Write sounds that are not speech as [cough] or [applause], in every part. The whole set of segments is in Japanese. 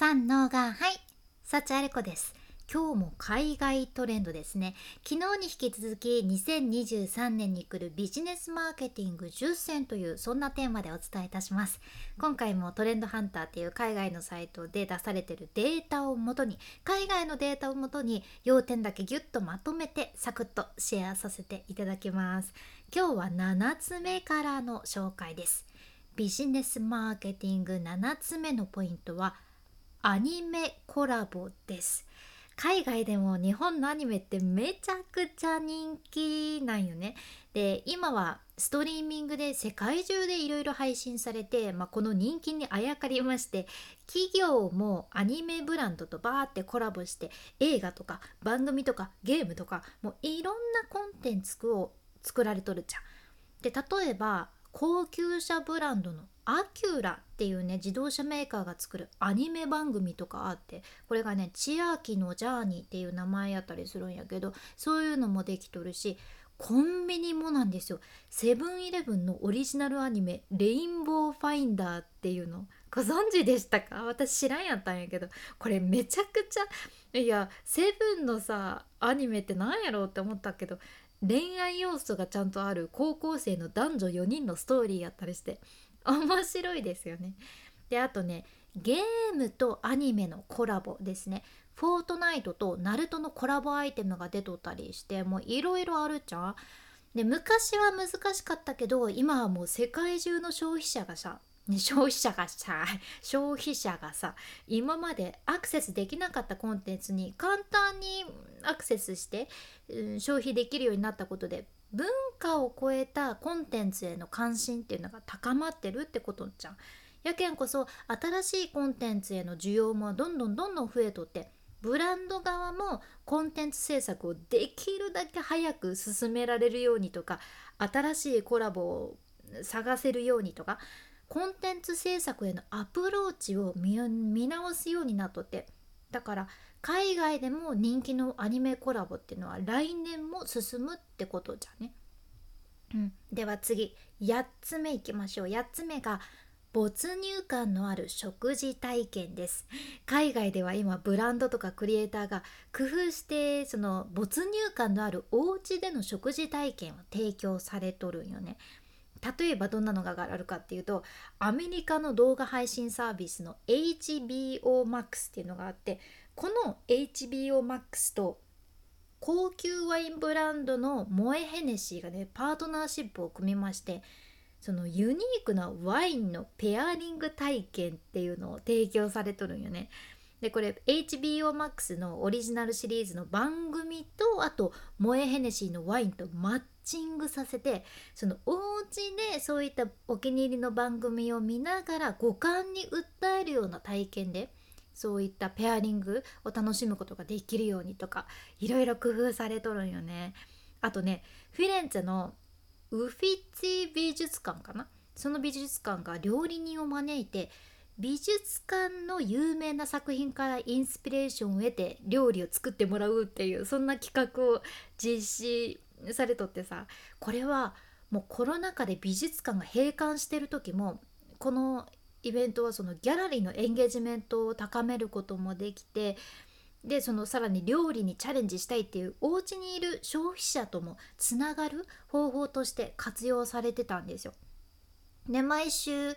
三のがはい幸あれ子です。今日も海外トレンドですね。昨日に引き続き2023年に来るビジネスマーケティング10選というそんなテーマでお伝えいたします。今回もトレンドハンターっていう海外のサイトで出されてるデータをもとに海外のデータをもとに要点だけギュッとまとめてサクッとシェアさせていただきます。今日は7つ目からの紹介です。ビジネスマーケティング7つ目のポイントはアニメコラボです海外でも日本のアニメってめちゃくちゃ人気なんよね。で今はストリーミングで世界中でいろいろ配信されて、まあ、この人気にあやかりまして企業もアニメブランドとバーってコラボして映画とか番組とかゲームとかもういろんなコンテンツを作られとるじゃん。で例えば高級車ブランドの Acura っていうね自動車メーカーが作るアニメ番組とかあってこれがね千秋の Journey っていう名前やったりするんやけどそういうのもできとるしコンビニもなんですよ。セブンイレブンのオリジナルアニメ「 Rainbow Finder」っていうの。ご存知でしたか？私知らんやったんやけど。これめちゃくちゃいやセブンのさアニメって何やろうって思ったけど恋愛要素がちゃんとある高校生の男女4人のストーリーやったりして面白いですよね。であとねゲームとアニメのコラボですね。フォートナイトとナルトのコラボアイテムが出とったりしてもういろいろあるじゃん。で昔は難しかったけど今はもう世界中の消費者がさ消費者がさ消費者がさ今までアクセスできなかったコンテンツに簡単にアクセスして、うん、消費できるようになったことで文化を超えたコンテンツへの関心っていうのが高まってるってことじゃん。やけんこそ新しいコンテンツへの需要もどんどんどんどん増えとってブランド側もコンテンツ制作をできるだけ早く進められるようにとか新しいコラボを探せるようにとかコンテンツ制作へのアプローチを見直すようになっとってだから海外でも人気のアニメコラボっていうのは来年も進むってことじゃね。うん、では次8つ目いきましょう。8つ目が没入感のある食事体験です。海外では今ブランドとかクリエイターが工夫してその没入感のあるお家での食事体験を提供されとるんよね。例えばどんなのがあるかっていうとアメリカの動画配信サービスの HBOMAX っていうのがあってこの HBOMAX と高級ワインブランドのモエヘネシーがねパートナーシップを組みましてそのユニークなワインのペアリング体験っていうのを提供されとるんよね。でこれ HBOMAX のオリジナルシリーズの番組とあとモエヘネシーのワインとマッチングさせてそのお家でそういったお気に入りの番組を見ながら五感に訴えるような体験でそういったペアリングを楽しむことができるようにとかいろいろ工夫されとるんよね。あとねフィレンツェのウフィッツ美術館かな？その美術館が料理人を招いて美術館の有名な作品からインスピレーションを得て料理を作ってもらうっていうそんな企画を実施されとってさこれはもうコロナ禍で美術館が閉館してる時もこのイベントはそのギャラリーのエンゲージメントを高めることもできてでそのさらに料理にチャレンジしたいっていうお家にいる消費者ともつながる方法として活用されてたんですよ。で毎週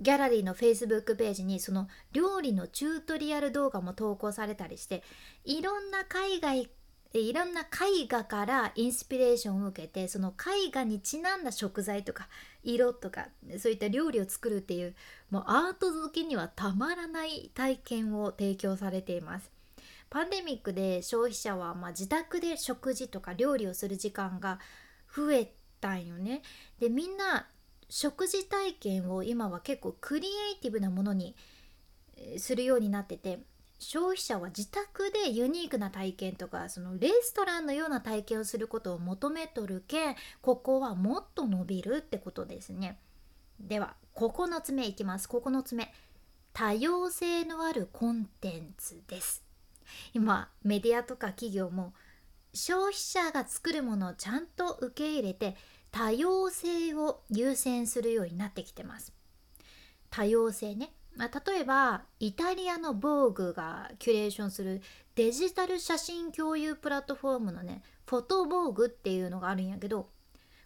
ギャラリーの Facebook ページにその料理のチュートリアル動画も投稿されたりしていろんな海外でいろんな絵画からインスピレーションを受けてその絵画にちなんだ食材とか色とかそういった料理を作るっていうもうアート好きにはたまらない体験を提供されています。パンデミックで消費者はま自宅で食事とか料理をする時間が増えたんよね。でみんな食事体験を今は結構クリエイティブなものにするようになってて消費者は自宅でユニークな体験とかそのレストランのような体験をすることを求めとるけんここはもっと伸びるってことですね。では9つ目いきます。9つ目多様性のあるコンテンツです。今メディアとか企業も消費者が作るものをちゃんと受け入れて多様性を優先するようになってきてます。多様性ね。まあ、例えばイタリアの防具がキュレーションするデジタル写真共有プラットフォームのねフォトボーグっていうのがあるんやけど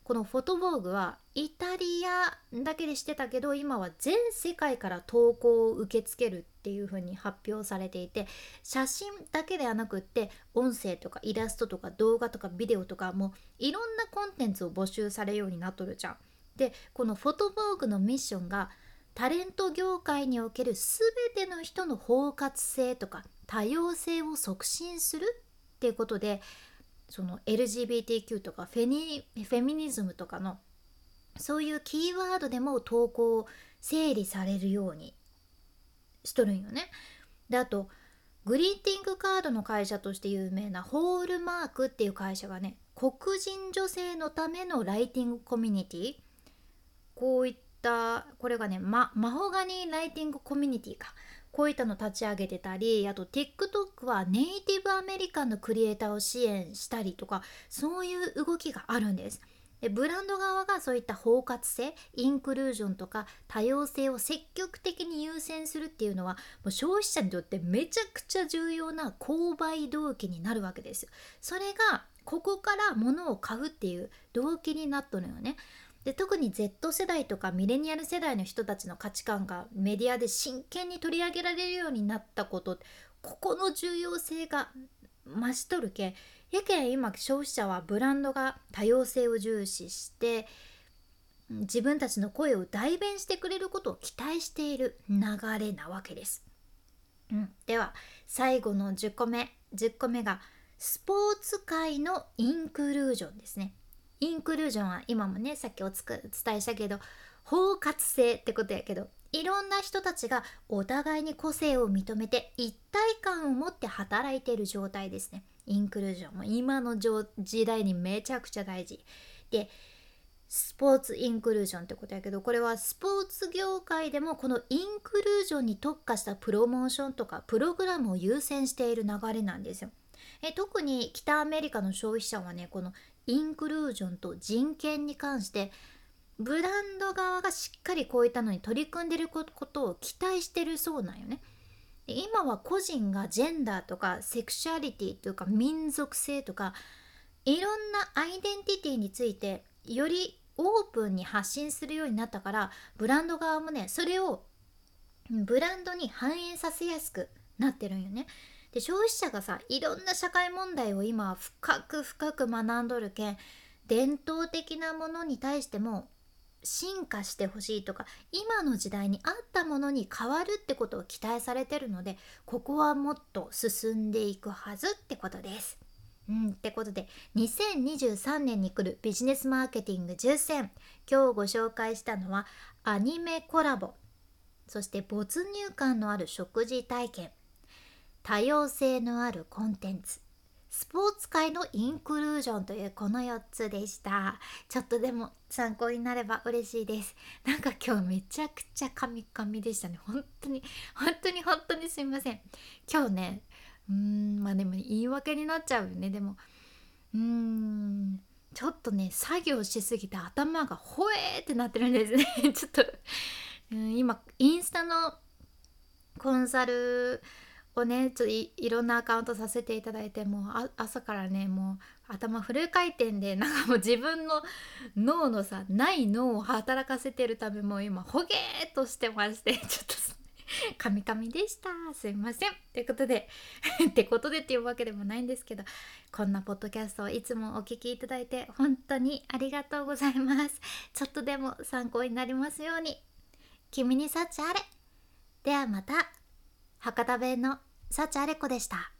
このフォトボーグはイタリアだけでしてたけど今は全世界から投稿を受け付けるっていう風に発表されていて写真だけではなくって音声とかイラストとか動画とかビデオとかもいろんなコンテンツを募集されるようになっとるじゃん。でこのフォトボーグのミッションがタレント業界における全ての人の包括性とか多様性を促進するっていうことでその LGBTQ とかフェニフェミニズムとかのそういうキーワードでも投稿を整理されるようにしとるんよね。であとグリーティングカードの会社として有名なホールマークっていう会社がね黒人女性のためのライティングコミュニティこういったこれがね、ま、マホガニーライティングコミュニティかこういったの立ち上げてたりあと TikTok はネイティブアメリカンのクリエイターを支援したりとかそういう動きがあるんです。でブランド側がそういった包括性インクルージョンとか多様性を積極的に優先するっていうのはもう消費者にとってめちゃくちゃ重要な購買動機になるわけです。それがここから物を買うっていう動機になっとるのよね。で特に Z 世代とかミレニアル世代の人たちの価値観がメディアで真剣に取り上げられるようになったことここの重要性が増しとるけんやけん今消費者はブランドが多様性を重視して自分たちの声を代弁してくれることを期待している流れなわけです。うん、では最後の10個目10個目がスポーツ界のインクルージョンですね。インクルージョンは今もねさっきお伝えしたけど包括性ってことやけどいろんな人たちがお互いに個性を認めて一体感を持って働いている状態ですね。インクルージョンも今の時代にめちゃくちゃ大事。でスポーツインクルージョンってことやけどこれはスポーツ業界でもこのインクルージョンに特化したプロモーションとかプログラムを優先している流れなんですよ。え特に北アメリカの消費者はねこのインクルージョンと人権に関してブランド側がしっかりこういったのに取り組んでることを期待してるそうなんよね。今は個人がジェンダーとかセクシュアリティというか民族性とかいろんなアイデンティティについてよりオープンに発信するようになったからブランド側もねそれをブランドに反映させやすくなってるんよね。で消費者がさいろんな社会問題を今深く深く学んどるけん伝統的なものに対しても進化してほしいとか今の時代に合ったものに変わるってことを期待されてるのでここはもっと進んでいくはずってことです。うん、ってことで2023年に来るビジネスマーケティング10選。今日ご紹介したのはアニメコラボ。そして没入感のある食事体験。多様性のあるコンテンツ。スポーツ界のインクルージョンというこの4つでした。ちょっとでも参考になれば嬉しいです。なんか今日めちゃくちゃカミカミでしたね。本当に本当に本当にすいません。今日ねうーんまあでも言い訳になっちゃうよね。でもうーんちょっとね作業しすぎて頭がほえーってなってるんですね。[laughs] ちょっとうん今インスタのコンサルをねちょっといろんなアカウントさせていただいてもう朝からねもう頭フル回転で [laughs] なんかもう自分の脳のさない脳を働かせてるためもう今ほげーっとしてまして [laughs] ちょっとカミカミでした。すいません。ということで [laughs] ってことでっていうわけでもないんですけどこんなポッドキャストをいつもお聴きいただいて本当にありがとうございます。ちょっとでも参考になりますように。君に幸あれ。ではまた。博多弁の幸あれ子でした。